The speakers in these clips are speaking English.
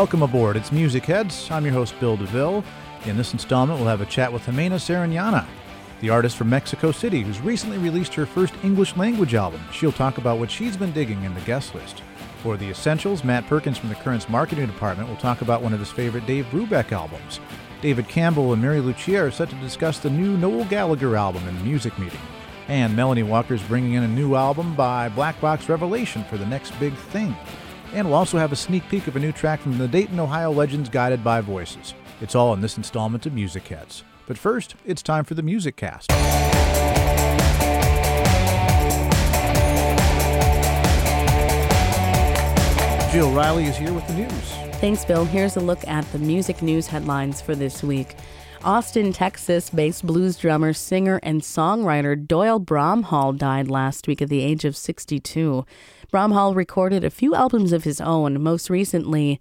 Welcome aboard. It's Music Heads. I'm your host, Bill DeVille. In this installment, we'll have a chat with Jimena Sariñana, the artist from Mexico City who's recently released her first English language album. She'll talk about what she's been digging in the guest list. For the essentials, Matt Perkins from the Currents marketing department will talk about one of his favorite Dave Brubeck albums. David Campbell and Mary Lucia are set to discuss the new Noel Gallagher album in the music meeting. And Melanie Walker's bringing in a new album by Black Box Revelation for the next big thing. And we'll also have a sneak peek of a new track from the Dayton, Ohio Legends Guided by Voices. It's all in this installment of Music Heads. But first, it's time for the Music Cast. Jill Riley is here with the news. Thanks, Bill. Here's a look at the music news headlines for this week. Austin, Texas based blues drummer, singer, and songwriter Doyle Bramhall died last week at the age of 62. Bramhall recorded a few albums of his own, most recently,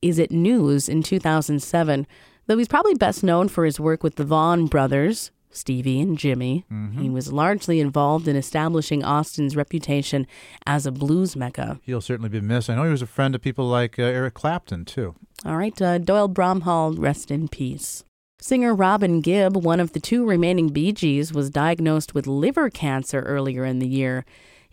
Is It News in 2007, though he's probably best known for his work with the Vaughan brothers, Stevie and Jimmy. Mm-hmm. He was largely involved in establishing Austin's reputation as a blues mecca. He'll certainly be missed. I know he was a friend of people like uh, Eric Clapton, too. All right, uh, Doyle Bramhall, rest in peace. Singer Robin Gibb, one of the two remaining Bee Gees, was diagnosed with liver cancer earlier in the year.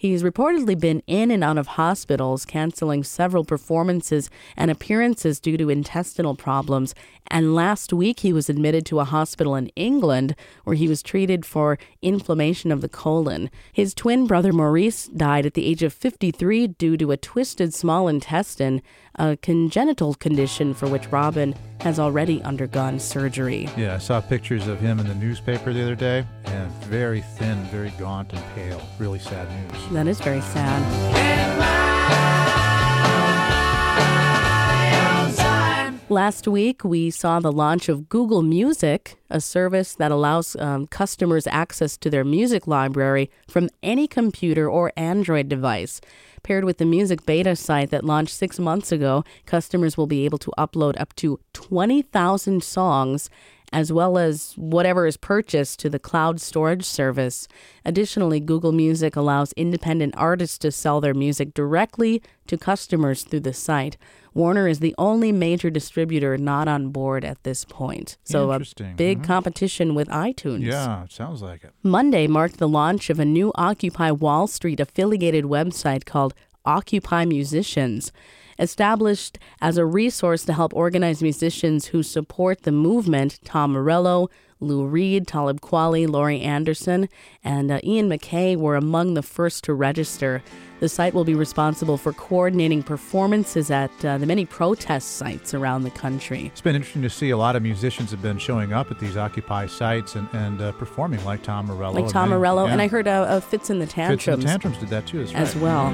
He's reportedly been in and out of hospitals, canceling several performances and appearances due to intestinal problems. And last week, he was admitted to a hospital in England where he was treated for inflammation of the colon. His twin brother Maurice died at the age of 53 due to a twisted small intestine, a congenital condition for which Robin has already undergone surgery. Yeah, I saw pictures of him in the newspaper the other day, and very thin, very gaunt and pale. Really sad news. That is very sad. Last week, we saw the launch of Google Music, a service that allows um, customers access to their music library from any computer or Android device. Paired with the music beta site that launched six months ago, customers will be able to upload up to 20,000 songs as well as whatever is purchased to the cloud storage service. Additionally, Google Music allows independent artists to sell their music directly to customers through the site. Warner is the only major distributor not on board at this point. So a big mm-hmm. competition with iTunes. Yeah, it sounds like it. Monday marked the launch of a new Occupy Wall Street affiliated website called Occupy Musicians established as a resource to help organize musicians who support the movement. Tom Morello, Lou Reed, Talib Kweli, Laurie Anderson, and uh, Ian MacKaye were among the first to register. The site will be responsible for coordinating performances at uh, the many protest sites around the country. It's been interesting to see a lot of musicians have been showing up at these Occupy sites and, and uh, performing, like Tom Morello. Like Tom Morello, yeah. and I heard uh, Fitz and the Tantrums. Fitz and the Tantrums did that too, as well.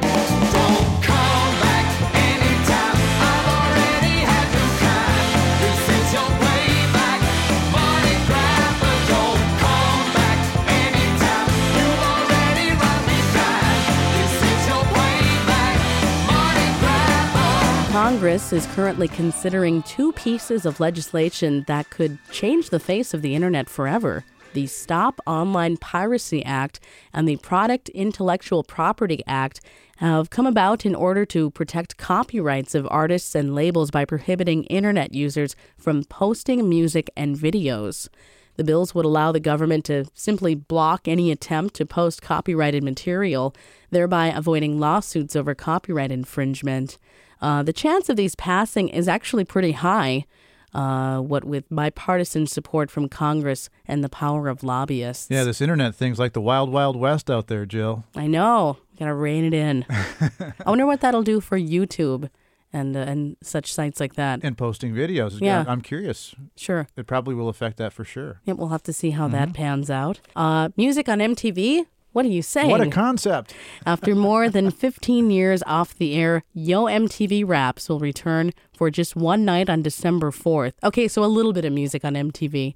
Congress is currently considering two pieces of legislation that could change the face of the internet forever the Stop Online Piracy Act and the Protect Intellectual Property Act have come about in order to protect copyrights of artists and labels by prohibiting internet users from posting music and videos. The bills would allow the government to simply block any attempt to post copyrighted material, thereby avoiding lawsuits over copyright infringement. Uh, the chance of these passing is actually pretty high. Uh, what with bipartisan support from Congress and the power of lobbyists. Yeah, this internet thing's like the wild, wild west out there, Jill. I know. Gotta rein it in. I wonder what that'll do for YouTube and uh, and such sites like that. And posting videos. Yeah, I'm curious. Sure, it probably will affect that for sure. Yep, we'll have to see how mm-hmm. that pans out. Uh, music on MTV what are you saying? What a concept. After more than 15 years off the air, Yo MTV Raps will return for just one night on December 4th. Okay, so a little bit of music on MTV.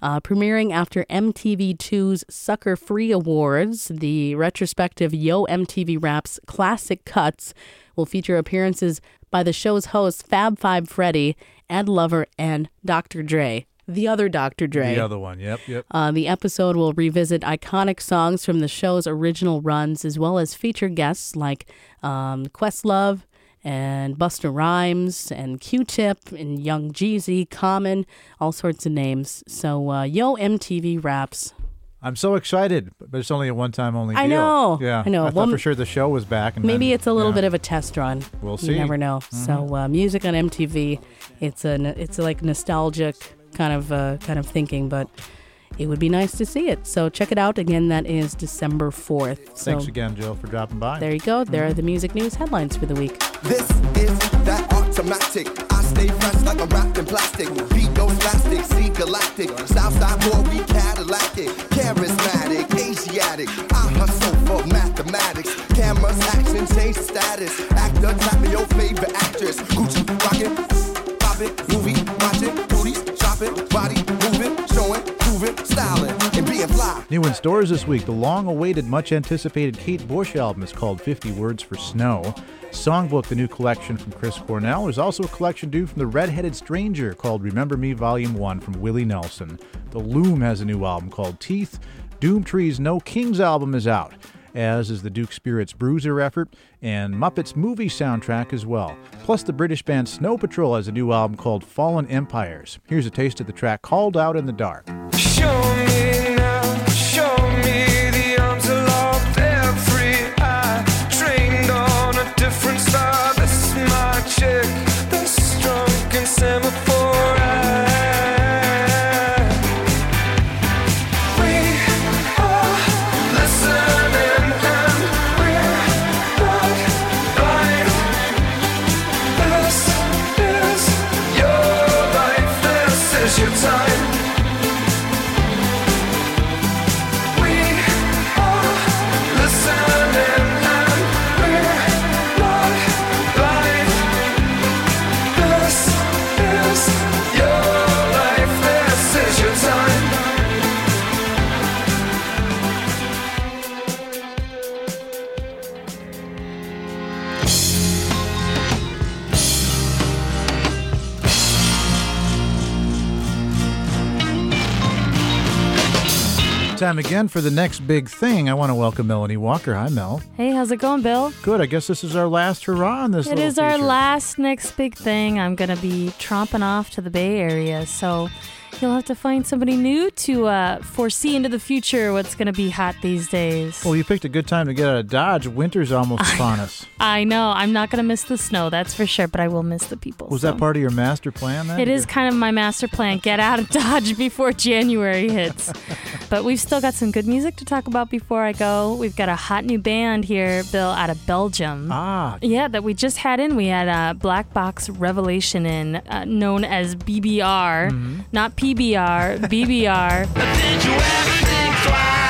Uh, premiering after MTV2's Sucker Free Awards, the retrospective Yo MTV Raps Classic Cuts will feature appearances by the show's hosts Fab Five Freddy, Ed Lover, and Dr. Dre the other Dr. Dre. The other one, yep, yep. Uh, the episode will revisit iconic songs from the show's original runs, as well as feature guests like um, Questlove and Busta Rhymes and Q-Tip and Young Jeezy, Common, all sorts of names. So uh, Yo MTV Raps. I'm so excited, but it's only a one-time only. I deal. know, Yeah, I know. I thought Well, for sure the show was back, and Maybe then- it's a little yeah. bit of a test run. We'll You see. never know. So uh, music on MTV, it's a it's like nostalgic kind of uh, kind of thinking, but it would be nice to see it. So check it out again. That is December fourth. So Thanks again, Jill, for dropping by. there you go. There are the music news headlines for the week. This is that automatic. I stay fresh like I'm wrapped in plastic. Beat goes plastic, see galactic. Southside boy, we Cadillacic. Charismatic, Asiatic. I hustle for mathematics. Cameras, action, change status. Actor, tap me your favorite actress. Gucci, rockin', poppin', movie, New in stores this week, the long awaited, much anticipated Kate Bush album is called 50 Words for Snow. Songbook, the new collection from Chris Cornell. There's also a collection due from the Redheaded Stranger called Remember Me Volume 1 from Willie Nelson. The Loom has a new album called Teeth. Doomtree's No Kings album is out, as is the Duke Spirits Bruiser effort and Muppets movie soundtrack as well. Plus, the British band Snow Patrol has a new album called Fallen Empires. Here's a taste of the track Called Out in the Dark. Show me Time again for the next big thing. I want to welcome Melanie Walker. Hi, Mel. Hey, how's it going, Bill? Good. I guess this is our last hurrah on this. It is our feature. last next big thing. I'm going to be tromping off to the Bay Area. So you'll have to find somebody new to uh, foresee into the future what's going to be hot these days. Well, you picked a good time to get out of Dodge. Winter's almost upon us. I know. I'm not going to miss the snow, that's for sure, but I will miss the people. Was so. that part of your master plan? Then It is kind of my master plan. Get out of Dodge before January hits. but we've still got some good music to talk about before I go. We've got a hot new band here, Bill, out of Belgium. Ah, Yeah, that we just had in. We had a Black Box Revelation in, uh, known as BBR, not PBR, BBR. Did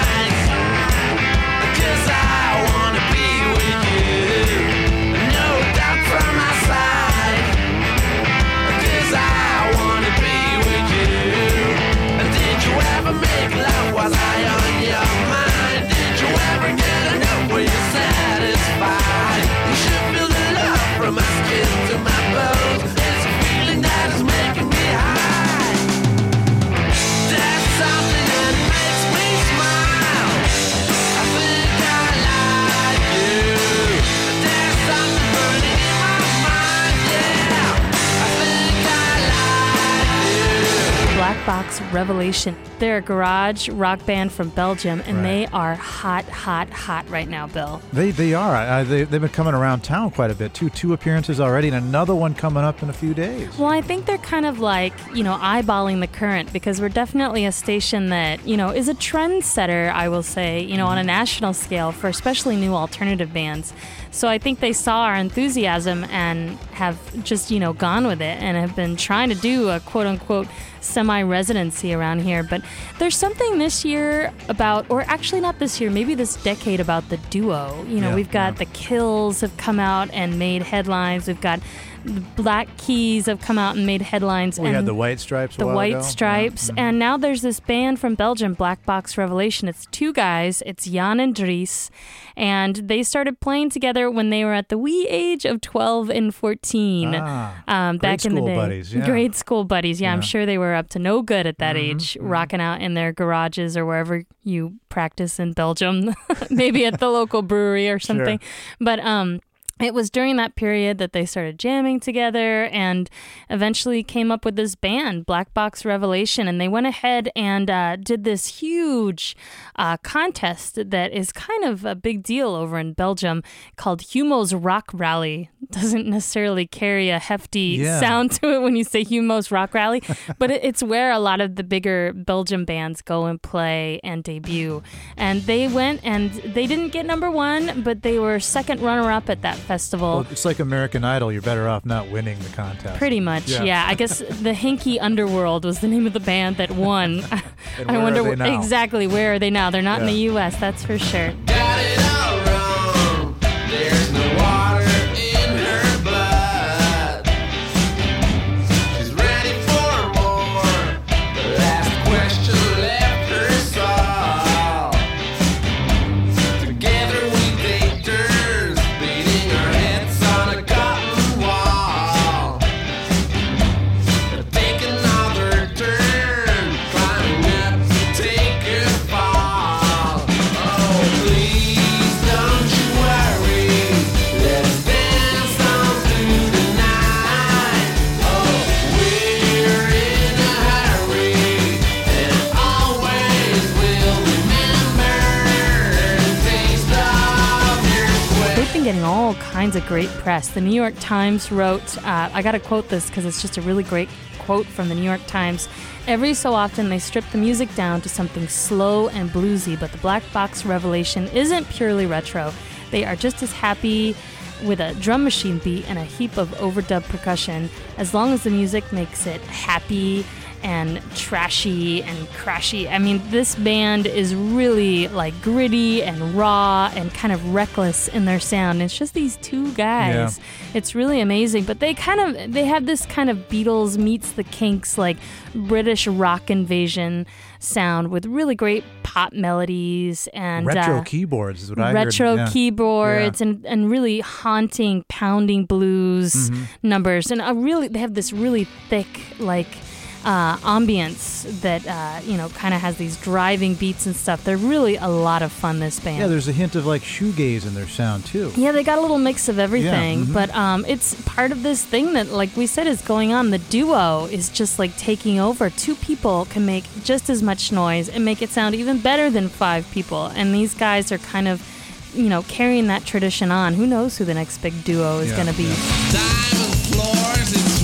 Revelation. They're a garage rock band from Belgium, and Right. they are hot, hot, hot right now, Bill. they they are. I, I- they, they've been coming around town quite a bit too. Two appearances already, and another one coming up in a few days. Well, I think they're kind of like, you know, eyeballing the current because we're definitely a station that, you know, is a trendsetter, I will say, you know, on a mm-hmm. national scale for especially new alternative bands. So I think they saw our enthusiasm and have just, you know, gone with it and have been trying to do a quote unquote semi residency around here. But there's something this year about, or actually not this year, maybe this decade about the duo. You know, Yeah, we've got yeah. the Kills have come out and made headlines. We've got the Black Keys have come out and made headlines. We and had the White Stripes. a the while White ago. Yeah. Stripes, and now there's this band from Belgium, Black Box Revelation. It's two guys. It's Jan and Dries, and they started playing together when they were at the wee age of 12 and 14. Ah, um, back in the day, buddies, yeah. grade school buddies. Yeah, I'm Mm-hmm, sure they were up to no good at that age, rocking out in their garages or wherever you practice in Belgium, maybe at the local brewery or something. But um, it was during that period that they started jamming together and eventually came up with this band, Black Box Revelation. And they went ahead and uh, did this huge uh, contest that is kind of a big deal over in Belgium called Humo's Rock Rally. Doesn't necessarily carry a hefty Yeah. sound to it when you say Humo's Rock Rally, but it's where a lot of the bigger Belgian bands go and play and debut. And they went and they didn't get number one, but they were second runner up at that festival. Well, it's like American Idol. You're better off not winning the contest. Pretty much, Yeah. yeah. I guess the Hinky Underworld was the name of the band that won. And I wonder are they now? exactly where are they now. They're not in the U.S. That's for sure. Kinds of great press. The New York Times wrote, uh, I got to quote this because it's just a really great quote from the New York Times. Every so often, they strip the music down to something slow and bluesy, but the Black Box Revelation isn't purely retro. They are just as happy with a drum machine beat and a heap of overdub percussion as long as the music makes it happy and trashy and crashy. I mean, this band is really like gritty and raw and kind of reckless in their sound. It's just these two guys. It's really amazing. But they kind of they have this kind of Beatles meets the Kinks like British rock invasion sound with really great pop melodies and Retro uh, keyboards is what I retro heard. Yeah. keyboards and, and really haunting pounding blues Mm-hmm. numbers and a really they have this really thick like uh, ambience that uh, you know kind of has these driving beats and stuff they're really a lot of fun this band Yeah, there's a hint of like shoegaze in their sound too. yeah, they got a little mix of everything, mhm. but um, it's part of this thing that, like we said, is going on. The duo is just like taking over. Two people can make just as much noise and make it sound even better than five people. And these guys are kind of, you know, carrying that tradition on. Who knows who the next big duo is Yeah, going to be? yeah.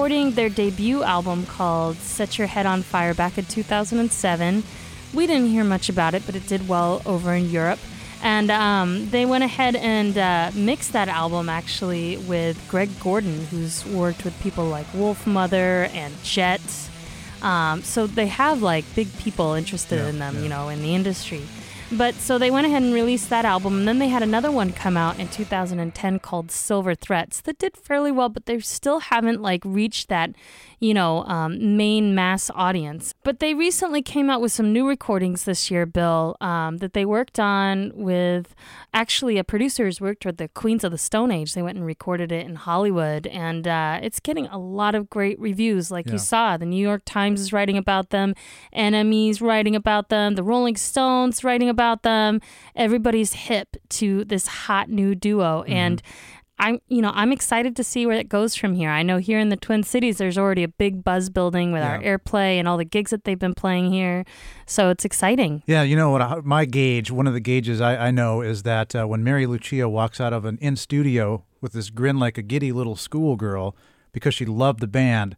Recording their debut album called Set Your Head on Fire back in 2007. We didn't hear much about it, but it did well over in Europe. And um, they went ahead and uh, mixed that album actually with Greg Gordon, who's worked with people like Wolfmother and Jet. Um, so they have like big people interested Yeah, in them, yeah. you know, in the industry. But so they went ahead and released that album, and then they had another one come out in 2010 called Silver Threats that did fairly well, but they still haven't like reached that, you know, um, main mass audience. But they recently came out with some new recordings this year, Bill, um, that they worked on with actually a producer who's worked with the Queens of the Stone Age. They went and recorded it in Hollywood, and uh, it's getting a lot of great reviews, like Yeah. you saw. The New York Times is writing about them, NME's writing about them, the Rolling Stones writing about them. Everybody's hip to this hot new duo, and I'm, you know, I'm excited to see where it goes from here. I know here in the Twin Cities, there's already a big buzz building with our airplay and all the gigs that they've been playing here, so it's exciting. Yeah, you know what? I- My gauge, one of the gauges I, I know is that uh, when Mary Lucia walks out of an in studio with this grin like a giddy little schoolgirl because she loved the band,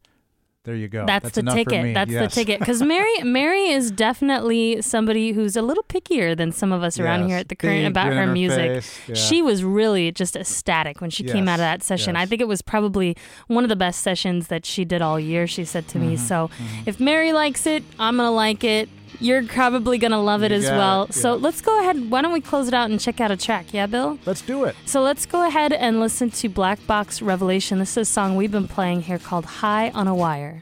there you go. That's, the enough for ticket. me. That's Yes. the ticket. Because Mary, Mary is definitely somebody who's a little pickier than some of us around Yes. here at the current Big about her music. yeah. She was really just ecstatic when she came out of that session. I think it was probably one of the best sessions that she did all year. She said to Mm-hmm, me. So if Mary likes it, I'm gonna like it. You're probably gonna love it You as well. it, So let's go ahead. Why don't we close it out and check out a track? Yeah, Bill. Let's do it. So let's go ahead and listen to Black Box Revelation. This is a song we've been playing here called High on a Wire.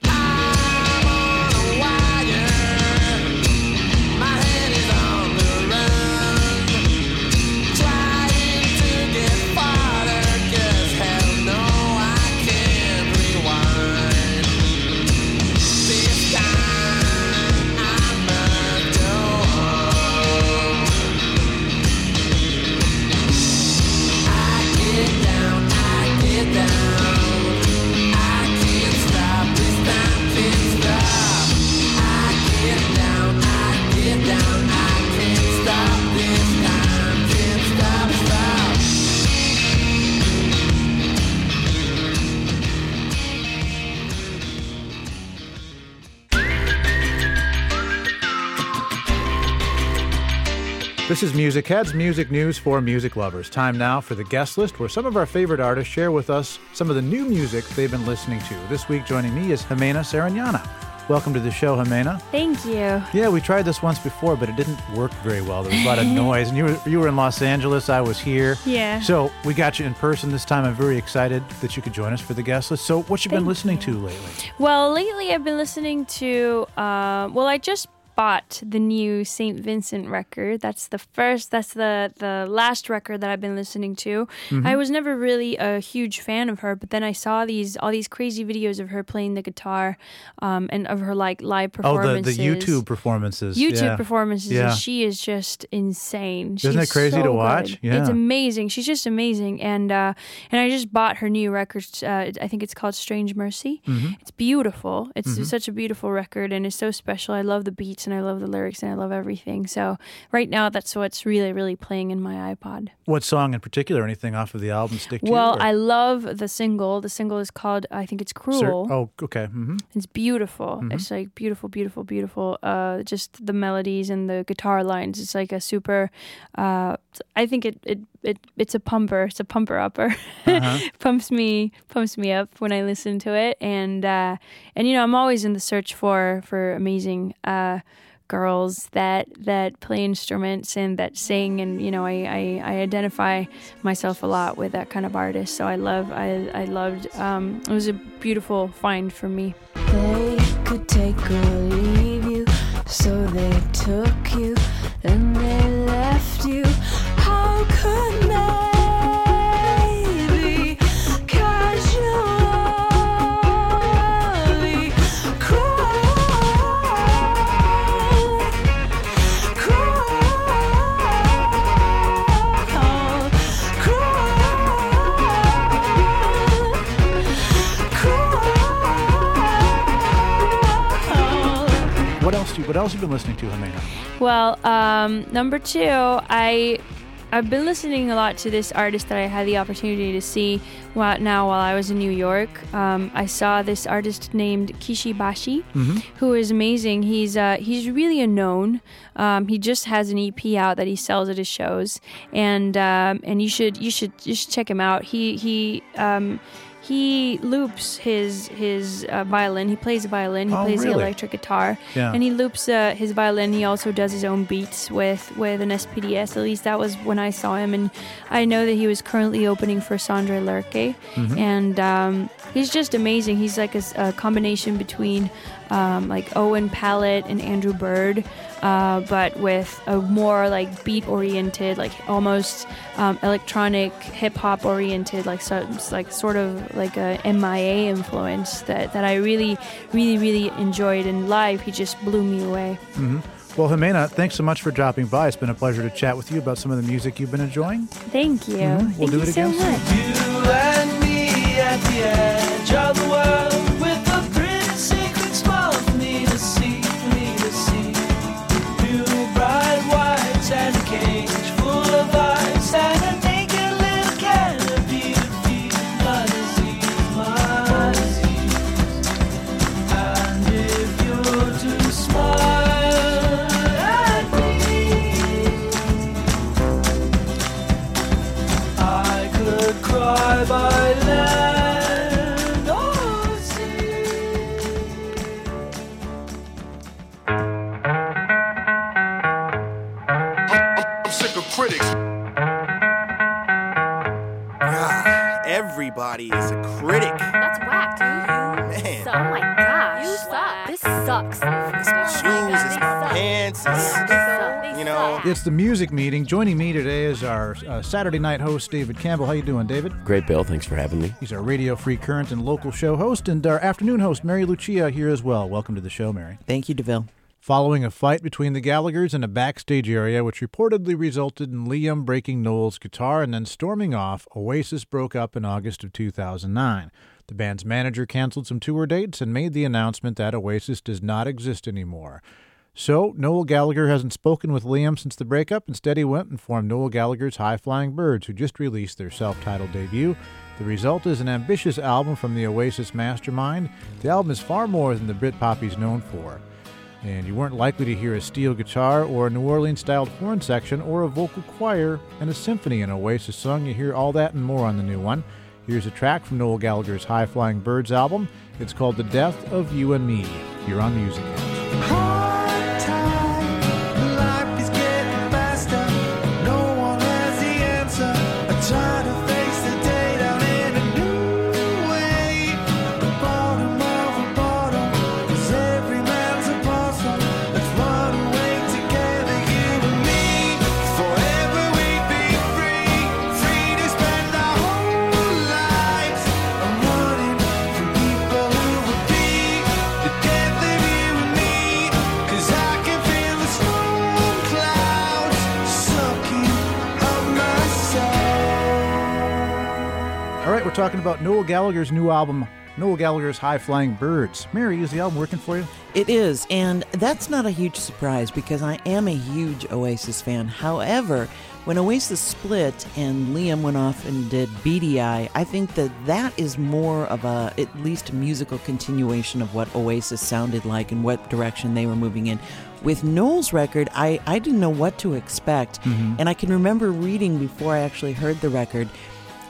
This is Music Heads, music news for music lovers. Time now for the guest list, where some of our favorite artists share with us some of the new music they've been listening to. This week, joining me is Jimena Sariñana. Welcome to the show, Jimena. Thank you. Yeah, we tried this once before, but it didn't work very well. There was a lot of noise, and you were you were in Los Angeles. I was here. Yeah. So we got you in person this time. I'm very excited that you could join us for the guest list. So, what you been listening you. to lately? Well, lately I've been listening to. Uh, well, I just bought the new Saint Vincent record. That's the first. That's the the last record that I've been listening to. Mm-hmm. I was never really a huge fan of her, but then I saw these all these crazy videos of her playing the guitar, um, and of her like live performances. Oh, the, the YouTube performances. YouTube yeah. performances. Yeah. She is just insane. Isn't it crazy so to watch? good. Yeah. It's amazing. She's just amazing. And uh, and I just bought her new record. Uh, I think it's called Strange Mercy. Mm-hmm. It's beautiful. It's such a beautiful record, and it's so special. I love the beats, and I love the lyrics, and I love everything. So right now, that's what's really, really playing in my iPod. What song in particular? Anything off of the album stick to Well, you? I love the single. The single is called, I think it's Sir- Cruel. oh, okay. Mm-hmm. It's beautiful. It's like beautiful, beautiful, beautiful. Uh, just the melodies and the guitar lines. It's like a super. Uh, I think it, it it it's a pumper. It's a pumper upper. pumps me pumps me up when I listen to it. And uh, and you know I'm always in the search for for amazing. Uh, girls that that play instruments and that sing and you know I, I, I identify myself a lot with that kind of artist so I love I, I loved um, it was a beautiful find for me They could take or leave you, so they took you You, what else you been listening to, Jimena? Well, um, number two, I I've been listening a lot to this artist that I had the opportunity to see while, now while I was in New York. Um, I saw this artist named Kishi Bashi, who is amazing. He's uh, he's really a known. Um, he just has an EP out that he sells at his shows, and um, and you should you should you should check him out. He he. He loops his his uh, violin. He plays the violin. He Oh, plays the electric guitar, Yeah. and he loops uh, his violin. He also does his own beats with with an SPDS. At least that was when I saw him, and I know that he was currently opening for Sondre Lerche, Mm-hmm. and um, he's just amazing. He's like a combination between um, like Owen Pallett and Andrew Bird, uh, but with a more like beat oriented, like almost um, electronic hip hop oriented, like so, like sort of like a MIA influence that, that I really, really, really enjoyed. And live, he just blew me away. Well, Jimena, thanks so much for dropping by. It's been a pleasure to chat with you about some of the music you've been enjoying. Thank you. Mm-hmm. We'll Thank do you it so again soon. Critics. Ah, everybody is a critic. That's whack, dude. Man. So, oh my gosh. You suck. This sucks. It's my shoes, it's my pants, it's, you know. It's the music meeting. Joining me today is our uh, Saturday night host, David Campbell. How you doing, David? Great, Bill. Thanks for having me. He's our Radio Free Current and local show host, and our afternoon host, Mary Lucia, here as well. Welcome to the show, Mary. Thank you, DeVille. Following a fight between the Gallaghers in a backstage area, which reportedly resulted in Liam breaking Noel's guitar and then storming off, Oasis broke up in August of 2009. The band's manager canceled some tour dates and made the announcement that Oasis does not exist anymore. So, Noel Gallagher hasn't spoken with Liam since the breakup. Instead, he went and formed Noel Gallagher's High Flying Birds, who just released their self titled debut. The result is an ambitious album from the Oasis mastermind. The album is far more than the Britpop he's known for. And you weren't likely to hear a steel guitar or a New Orleans styled horn section or a vocal choir and a symphony in a Oasis song. You hear all that and more on the new one. Here's a track from Noel Gallagher's High Flying Birds album. It's called The Death of You and Me. Here on Music. Talking about Noel Gallagher's new album, Noel Gallagher's High Flying Birds. Mary, is the album working for you? It is, and that's not a huge surprise because I am a huge Oasis fan. However, when Oasis split and Liam went off and did Beady Eye, I think that that is more of a at least musical continuation of what Oasis sounded like and what direction they were moving in. With Noel's record, I, I didn't know what to expect, mm-hmm. and I can remember reading before I actually heard the record.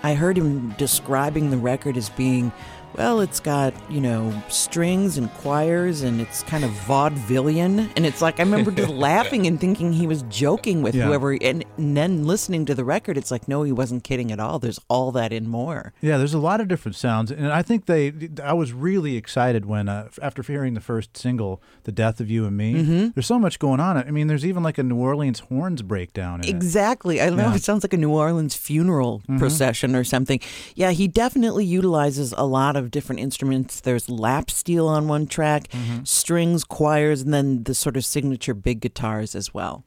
I heard him describing the record as being, well, it's got, you know, strings and choirs and it's kind of vaudevillian. And it's like, I remember just laughing and thinking he was joking with Yeah. whoever. And, and then listening to the record, it's like, no, he wasn't kidding at all. There's all that and more. Yeah, there's a lot of different sounds, and I think they. I was really excited when, uh, after hearing the first single, "The Death of You and Me." Mm-hmm. There's so much going on. I mean, there's even like a New Orleans horns breakdown. In it. Exactly. I know. Yeah. It sounds like a New Orleans funeral procession or something. Yeah, he definitely utilizes a lot of different instruments. There's lap steel on one track, mm-hmm. strings, choirs, and then the sort of signature big guitars as well.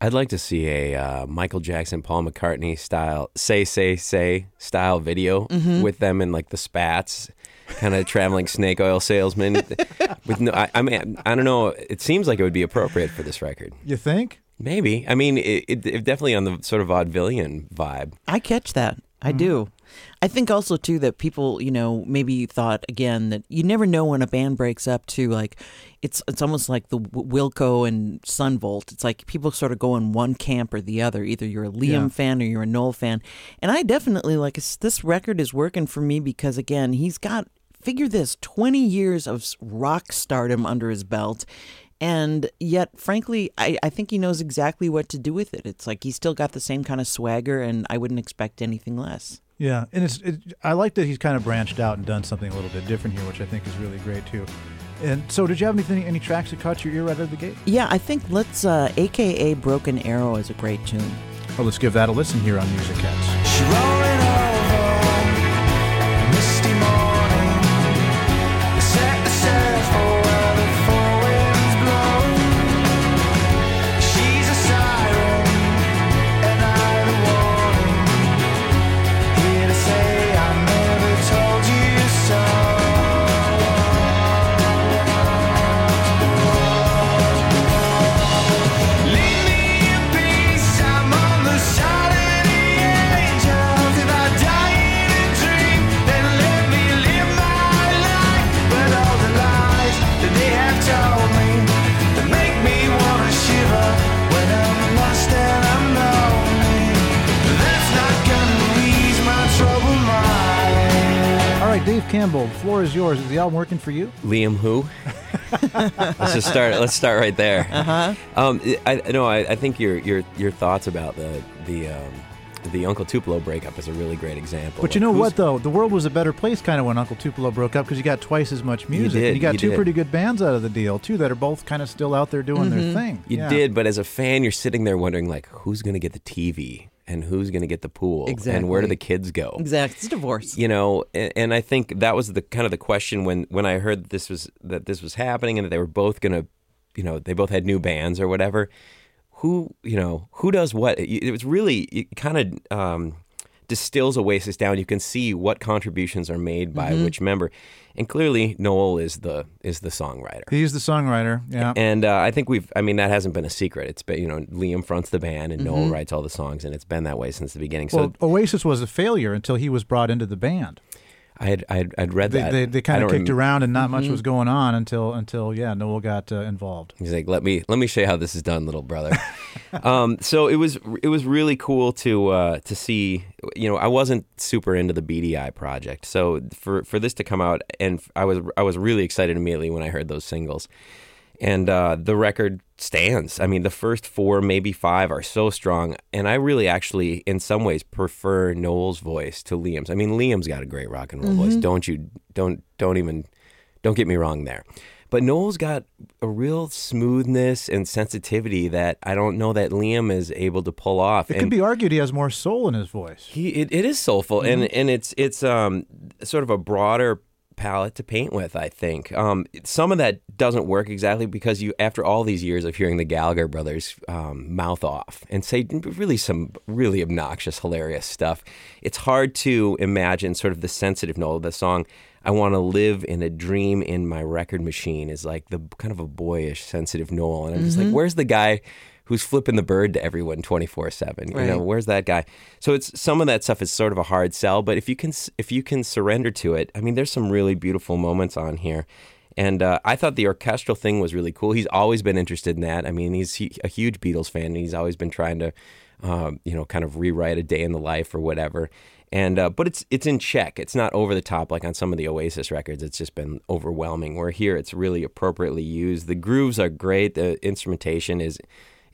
I'd like to see a uh, Michael Jackson, Paul McCartney style, say, say, say style video mm-hmm. with them in like the spats, kind of traveling snake oil salesman. with no, I, I mean, I don't know. It seems like it would be appropriate for this record. You think? Maybe. I mean, it, it, it definitely on the sort of vaudevillian vibe. I catch that. I do. Mm-hmm. I think also too that people, you know, maybe thought again that you never know when a band breaks up. To like, it's it's almost like the Wilco and Son Volt. It's like people sort of go in one camp or the other. Either you're a Liam Yeah. fan or you're a Noel fan. And I definitely like this record is working for me because again, he's got figure this 20 years of rock stardom under his belt. And yet, frankly, I, I think he knows exactly what to do with it. It's like he's still got the same kind of swagger, and I wouldn't expect anything less. Yeah, and it's. It, I like that he's kind of branched out and done something a little bit different here, which I think is really great too. And so, did you have anything, any tracks that caught your ear right out of the gate? Yeah, I think let's, uh, AKA Broken Arrow is a great tune. Well, let's give that a listen here on Music Heads. Campbell, the floor is yours. Is the album working for you? Liam who? let's just start. Let's start right there. Uh-huh. Um, I no, I, I think your your your thoughts about the the um, the Uncle Tupelo breakup is a really great example. But you know who's- what, though? The world was a better place kind of when Uncle Tupelo broke up because you got twice as much music. You, did, and you got you two did. pretty good bands out of the deal, too, that are both kind of still out there doing their thing. You Yeah. did, but as a fan, you're sitting there wondering like, who's going to get the TV and who's going to get the pool and where do the kids go? Exactly. It's a divorce. You know, and, and I think that was the kind of the question when when I heard that this was that this was happening and that they were both going to, you know, they both had new bands or whatever. Who you know who does what? It, it was really kind of um, distills Oasis down. You can see what contributions are made by Mm-hmm. which member, and clearly Noel is the is the songwriter. He's the songwriter. Yeah. And uh, I think we've, I mean, that hasn't been a secret. It's been, you know, Liam fronts the band and Noel writes all the songs, and it's been that way since the beginning. So, Oasis was a failure until he was brought into the band. I had I'd, I'd read They, that. they, they kind of kicked rem- around and not much Mhm. was going on until until yeah Noel got uh, involved. He's like, let me let me show you how this is done, little brother. um, so it was it was really cool to uh, to see. You know, I wasn't super into the Beady Eye project, so for for this to come out, and I was I was really excited immediately when I heard those singles. And uh, the record stands. I mean, the first four, maybe five, are so strong, and I really actually, in some ways, prefer Noel's voice to Liam's. I mean, Liam's got a great rock and roll voice. Don't you? Don't don't even don't get me wrong there. But Noel's got a real smoothness and sensitivity that I don't know that Liam is able to pull off. It and could be argued he has more soul in his voice. he it, it is soulful and and it's it's um sort of a broader palette to paint with. I think um some of that doesn't work exactly because you after all these years of hearing the Gallagher brothers um, mouth off and say really some really obnoxious, hilarious stuff. It's hard to imagine sort of the sensitive note of the song. I want to live in a dream in my record machine is like the kind of a boyish, sensitive Noel, and I'm just like, where's the guy who's flipping the bird to everyone 24 7 you know where's that guy so it's some of that stuff is sort of a hard sell but if you can if you can surrender to it i mean there's some really beautiful moments on here and uh, I thought the orchestral thing was really cool. He's always been interested in that. I mean, he's he, a huge Beatles fan. And he's always been trying to, um, you know, kind of rewrite a day in the life or whatever. And uh, but it's it's in check. It's not over the top like on some of the Oasis records. It's just been overwhelming. Where here, it's really appropriately used. The grooves are great. The instrumentation is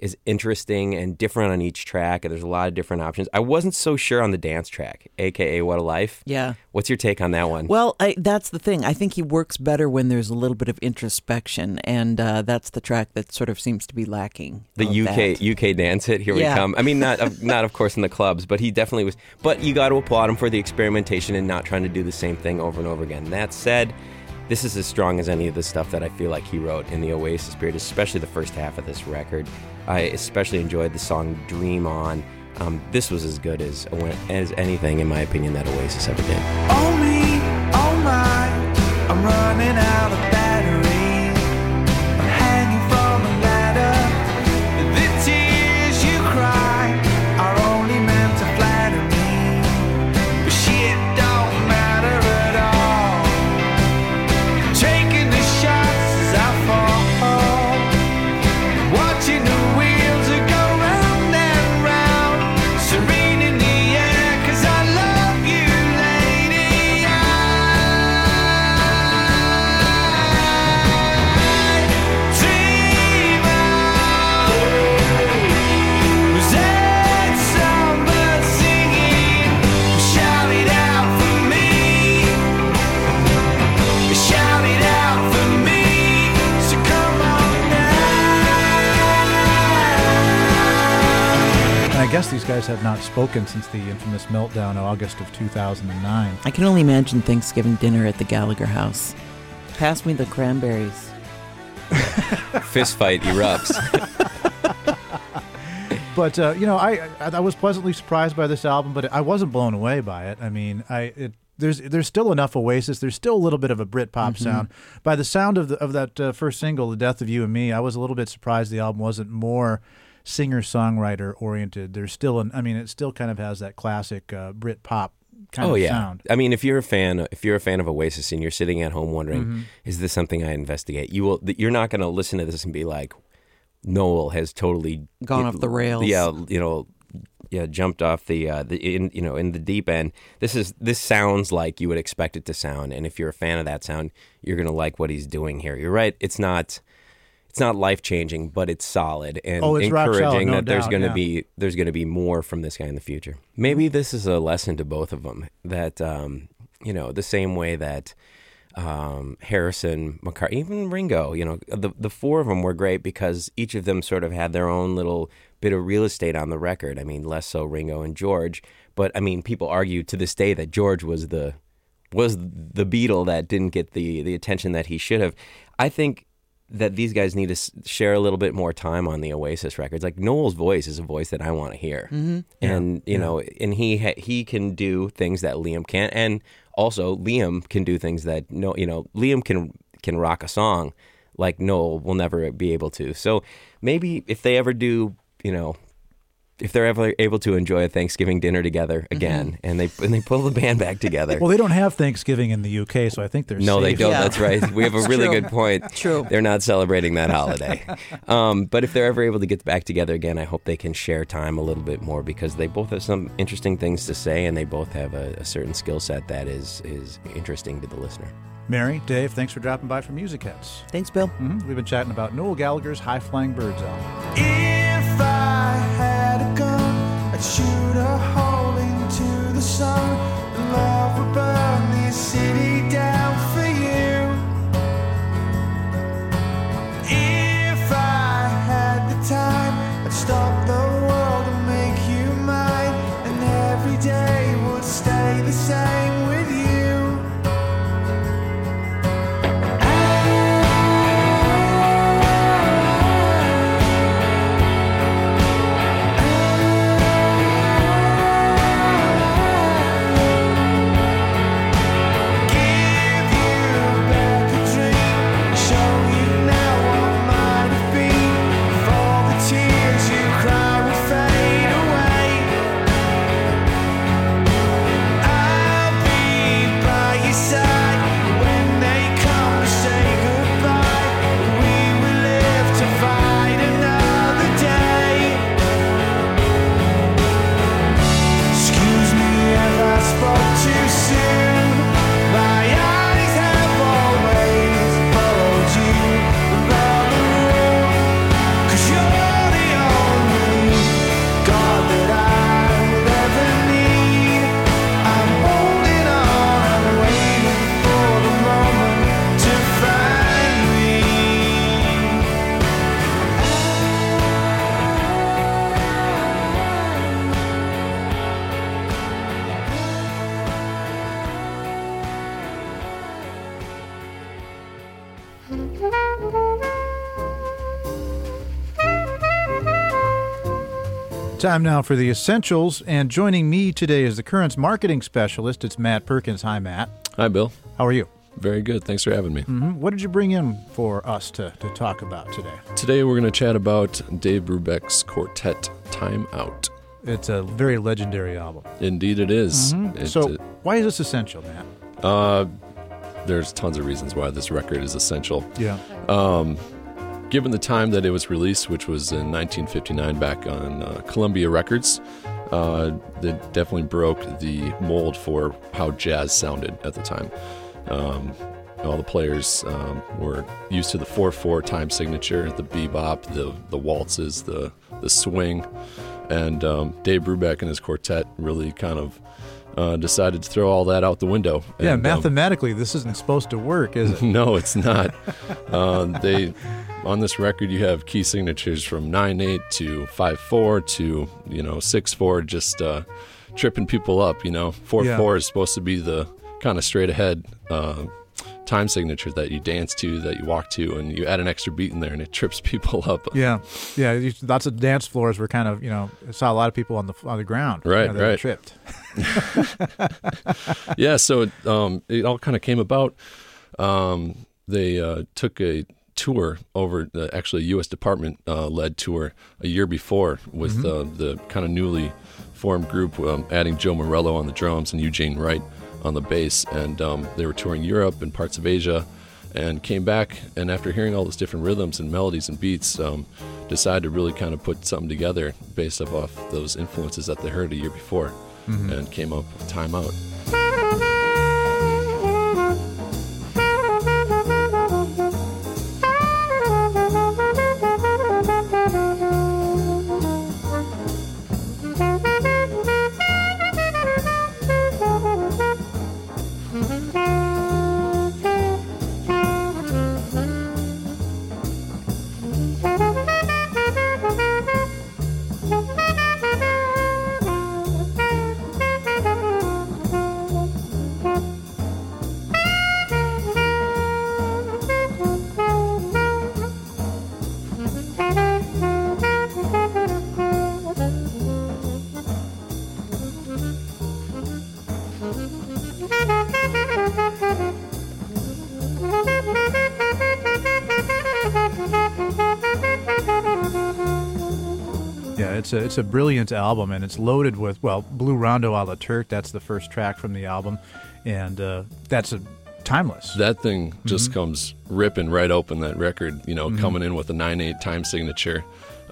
is interesting and different on each track. And there's a lot of different options. I wasn't so sure on the dance track, aka "What a Life." Yeah. What's your take on that one? Well, I, that's the thing. I think he works better when there's a little bit of introspection, and uh, that's the track that sort of seems to be lacking. the UK that. UK dance hit. Here Yeah. we come. I mean, not of, not of course in the clubs, but he definitely was. But you got to applaud him for the experimentation and not trying to do the same thing over and over again. That said, this is as strong as any of the stuff that I feel like he wrote in the Oasis period, especially the first half of this record. I especially enjoyed the song "Dream On." Um, this was as good as as anything, in my opinion, that Oasis ever did. Oh me, oh my, I'm running out of battery. Guys have not spoken since the infamous meltdown in August of 2009. I can only imagine Thanksgiving dinner at the Gallagher house. Pass me the cranberries. Fist fight erupts. But uh, you know, I, I I was pleasantly surprised by this album, but I wasn't blown away by it. I mean, I it, there's there's still enough Oasis. There's still a little bit of a Brit pop sound. By the sound of the of that uh, first single, "The Death of You and Me," I was a little bit surprised the album wasn't more singer songwriter oriented. There's still an I mean, it still kind of has that classic uh, Brit pop kind oh of yeah. sound. I mean, if you're a fan, if you're a fan of Oasis and you're sitting at home wondering, Mm-hmm. is this something I investigate? You will. You're not going to listen to this and be like, Noel has totally Gone off the rails. Yeah, you know, yeah, jumped off the uh, the in you know in the deep end. This is this sounds like you would expect it to sound, and if you're a fan of that sound, you're going to like what he's doing here. You're right. It's not. It's not life changing, but it's solid and Oh, it's solid, encouraging no that there's going to yeah. be there's going to be more from this guy in the future. Maybe this is a lesson to both of them that um, you know the same way that um, Harrison, McCartney, even Ringo, you know, the the four of them were great because each of them sort of had their own little bit of real estate on the record. I mean, less so Ringo and George, but I mean, people argue to this day that George was the was the Beatle that didn't get the the attention that he should have. I think that these guys need to share a little bit more time on the Oasis records. Like Noel's voice is a voice that I want to hear, mm-hmm. and you know, and he ha- he can do things that Liam can't, and also Liam can do things that no, you know, Liam can can rock a song like Noel will never be able to. So maybe if they ever do, you know, if they're ever able to enjoy a Thanksgiving dinner together again, and they and they pull the band back together. Well, they don't have Thanksgiving in the UK, so I think they're no, they don't. Yeah. That's right. We have a really true. good point. True. They're not celebrating that holiday. um, but if they're ever able to get back together again, I hope they can share time a little bit more because they both have some interesting things to say, and they both have a, a certain skill set that is is interesting to the listener. Mary, Dave, thanks for dropping by for Music Heads. Thanks, Bill. hmm We've been chatting about Noel Gallagher's High Flying Birds album. Gun, I'd Time now for the essentials, and joining me today is the Currents marketing specialist. It's Matt Perkins. Hi, Matt. Hi, Bill. How are you? Very good. Thanks for having me. hmm What did you bring in for us to, to talk about today? Today we're going to chat about Dave Brubeck's quartet Time Out. It's a very legendary album. Indeed, it is. Mhm. It- so, why is this essential, Matt? uh, there's tons of reasons why this record is essential. Yeah. Um, given the time that it was released, which was in 1959 back on uh, Columbia Records, uh, it definitely broke the mold for how jazz sounded at the time. Um, all the players um, were used to the 4-4 time signature, the bebop, the the waltzes, the the swing, and um, Dave Brubeck and his quartet really kind of uh, decided to throw all that out the window. Yeah, And, um, mathematically, this isn't supposed to work, is it? no, it's not. uh, they on this record you have key signatures from nine eight to five four to you know six four, just uh, tripping people up. You know, four Yeah. four is supposed to be the kind of straight ahead. Uh, time signature that you dance to that you walk to and you add an extra beat in there and it trips people up Yeah, yeah. you- Lots of dance floors were kind of, you know, saw a lot of people on the on the ground, you Right, know, right. tripped. yeah, so it, um, it all kind of came about. Um, they uh, took a tour over, the, actually, a U.S. Department uh, led tour a year before with Mhm. uh, the kind of newly formed group, um, adding Joe Morello on the drums and Eugene Wright on the bass. And um, they were touring Europe and parts of Asia and came back. And after hearing all those different rhythms and melodies and beats, um, decided to really kind of put something together based off those influences that they heard a year before Mhm. and came up with Time Out. Yeah, it's a it's a brilliant album, and it's loaded with well, Blue Rondo a la Turk. That's the first track from the album, and uh, that's a timeless. That thing just mm-hmm. comes ripping right open that record. You know, mm-hmm. coming in with a nine eight time signature.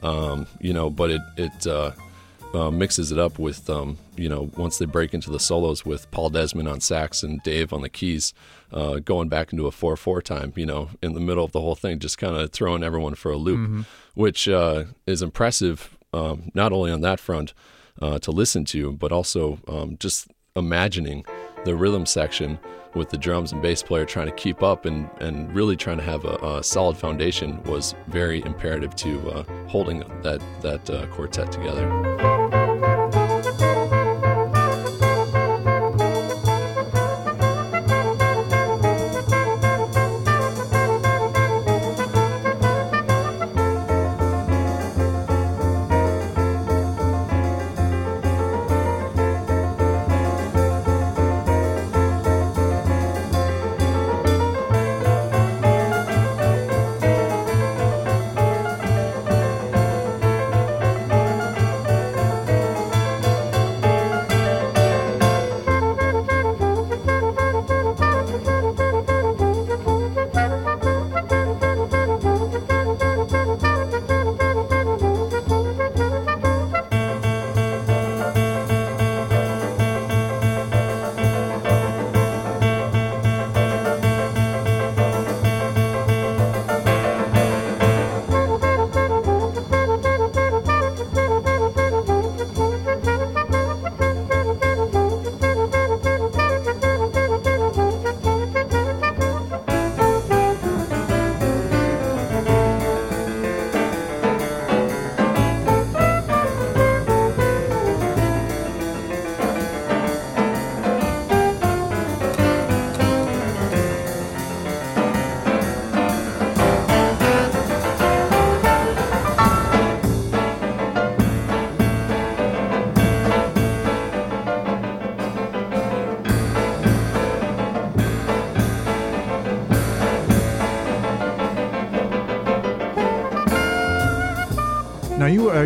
Um, you know, but it it uh, uh, mixes it up with, um, you know, once they break into the solos with Paul Desmond on sax and Dave on the keys, uh, going back into a 4-4 time, you know, in the middle of the whole thing, just kind of throwing everyone for a loop, Mhm. which uh, is impressive, um, not only on that front uh, to listen to, but also um, just imagining the rhythm section with the drums and bass player trying to keep up and, and really trying to have a, a solid foundation was very imperative to uh, holding that that uh, quartet together.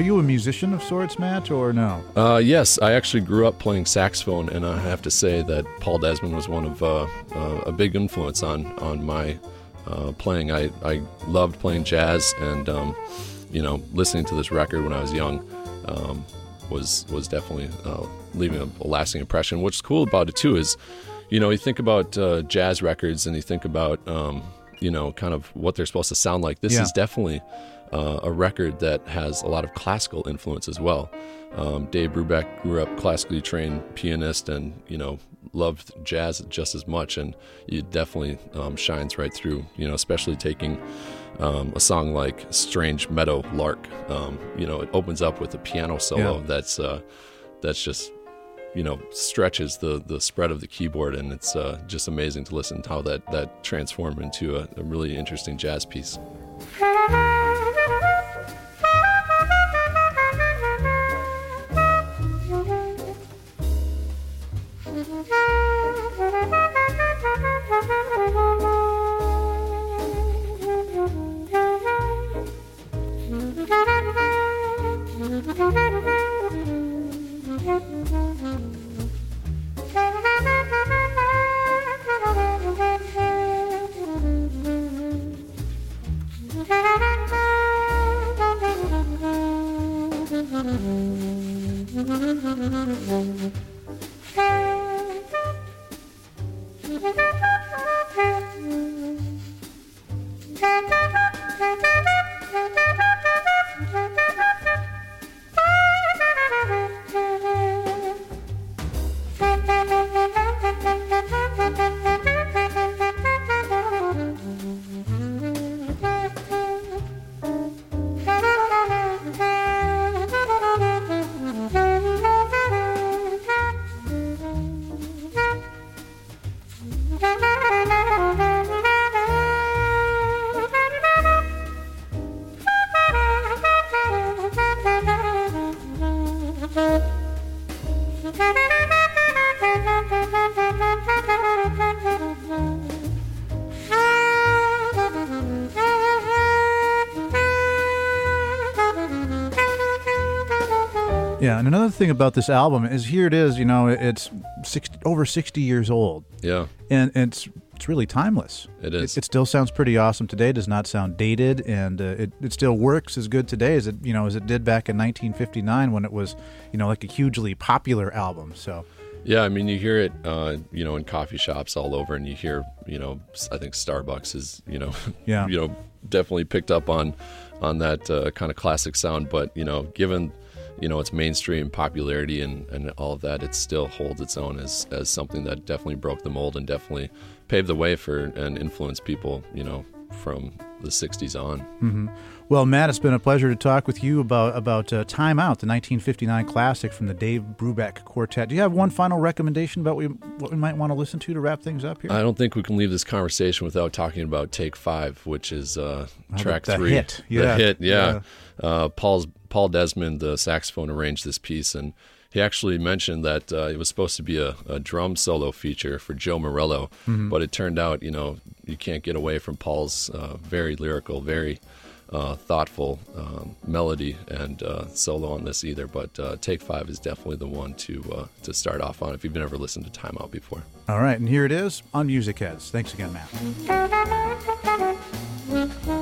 You are you a musician of sorts, Matt, or no? Uh, yes, I actually grew up playing saxophone, and I have to say that Paul Desmond was one of uh, uh, a big influence on on my uh, playing. I, I loved playing jazz, and um, you know, listening to this record when I was young um, was was definitely uh, leaving a, a lasting impression. What's cool about it too is, you know, you think about uh, jazz records, and you think about um, you know, kind of what they're supposed to sound like. This Yeah. is definitely uh, a record that has a lot of classical influence as well. Um, Dave Brubeck grew up classically trained pianist, and you know loved jazz just as much, and it definitely um, shines right through. You know, especially taking um, a song like "Strange Meadow Lark." Um, you know, it opens up with a piano solo Yeah. that's uh, that's just you know stretches the the spread of the keyboard, and it's uh, just amazing to listen to how that that transformed into a, a really interesting jazz piece. Thing about this album is here it is. You know, it's 60, over sixty years old. Yeah. and it's it's really timeless. It is. It, it still sounds pretty awesome today. It does not sound dated, and uh, it it still works as good today as it you know as it did back in 1959 when it was you know like a hugely popular album. So. Yeah, I mean, you hear it, uh, you know, in coffee shops all over, and you hear, you know, I think Starbucks is, you know, Yeah. you know, definitely picked up on, on that uh, kind of classic sound. But you know, given, you know, its mainstream popularity and, and all of that, it still holds its own as as something that definitely broke the mold and definitely paved the way for and influenced people, you know, from the '60s on. hmm Well, Matt, it's been a pleasure to talk with you about about uh, "Time Out," the 1959 classic from the Dave Brubeck Quartet. Do you have one final recommendation about we, what we might want to listen to to wrap things up here? I don't think we can leave this conversation without talking about Take Five, which is uh, track the three. hit. The Yeah. hit, yeah. Uh, Paul's Paul Desmond, the saxophone, arranged this piece, and he actually mentioned that uh, it was supposed to be a, a drum solo feature for Joe Morello, Mhm. but it turned out, you know, you can't get away from Paul's uh, very lyrical, very uh, thoughtful um, melody and uh, solo on this either. But uh, Take Five is definitely the one to uh, to start off on if you've never listened to Time Out before. All right, and here it is on Music Heads. Thanks again, Matt.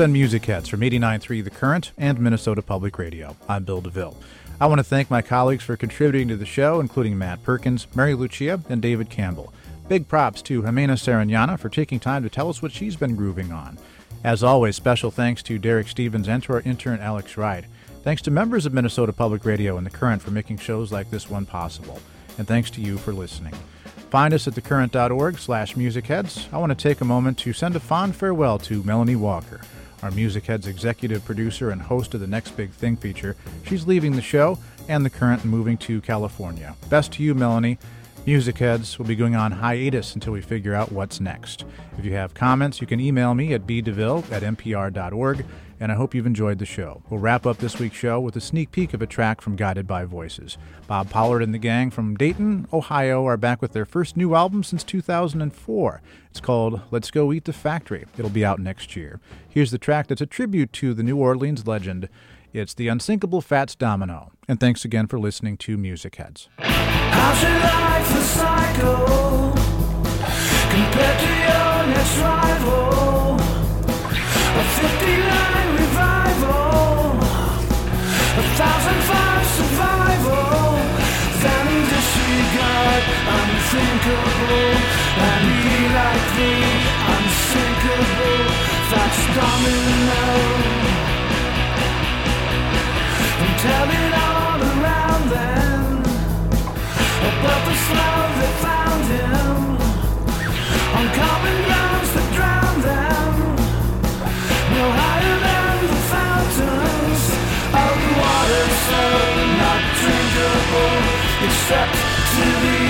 been Music Heads from 89.3 The Current and Minnesota Public Radio. I'm Bill DeVille. I want to thank my colleagues for contributing to the show, including Matt Perkins, Mary Lucia, and David Campbell. Big props to Jimena Sariñana for taking time to tell us what she's been grooving on. As always, special thanks to Derek Stevens and to our intern Alex Wright. Thanks to members of Minnesota Public Radio and The Current for making shows like this one possible. And thanks to you for listening. Find us at thecurrent.org slash musicheads. I want to take a moment to send a fond farewell to Melanie Walker, our Music Heads executive producer and host of the Next Big Thing feature. She's leaving the show and The Current moving to California. Best to you, Melanie. Music Heads will be going on hiatus until we figure out what's next. If you have comments, you can email me at bdeville at npr.org, and I hope you've enjoyed the show. We'll wrap up this week's show with a sneak peek of a track from Guided by Voices. Bob Pollard and the gang from Dayton, Ohio are back with their first new album since 2004. It's called Let's Go Eat the Factory. It'll be out next year. Here's the track that's a tribute to the New Orleans legend. It's the unsinkable Fats Domino. And thanks again for listening to Music Heads. Life cycle compared to your next rival? A 2005 survival. Then unthinkable? I need like That's tell it all around them about the slow they found him except to the